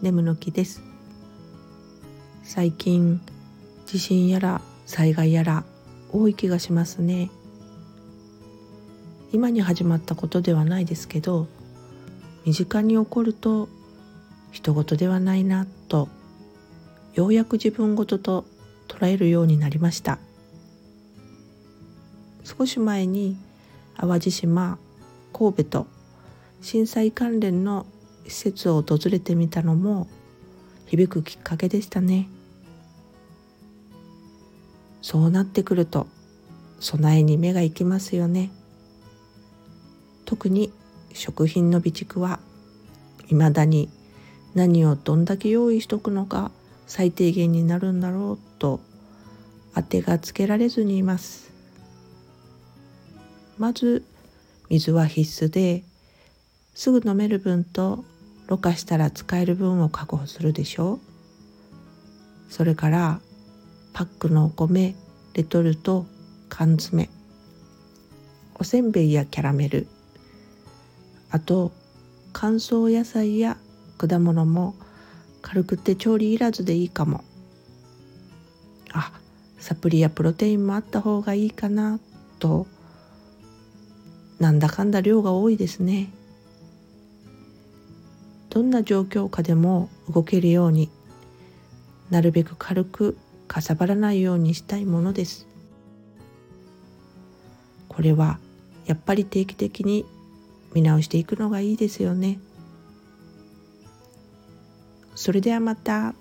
眠の木です。最近地震やら災害やら多い気がしますね。今に始まったことではないですけど身近に起こると人事ではないなとようやく自分事と捉えるようになりました。少し前に淡路島神戸と震災関連の施設を訪れてみたのも響くきっかけでしたね。そうなってくると備えに目が行きますよね。特に食品の備蓄は未だに何をどんだけ用意しとくのか最低限になるんだろうと当てがつけられずにいます。まず水は必須ですぐ飲める分とろ過したら使える分を確保するでしょう。それからパックのお米レトルト缶詰おせんべいやキャラメルあと乾燥野菜や果物も軽くて調理いらずでいいかも。あサプリやプロテインもあった方がいいかなと。なんだかんだ量が多いですね。どんな状況下でも動けるようになるべく軽くかさばらないようにしたいものですこれはやっぱり定期的に見直していくのがいいですよねそれではまた。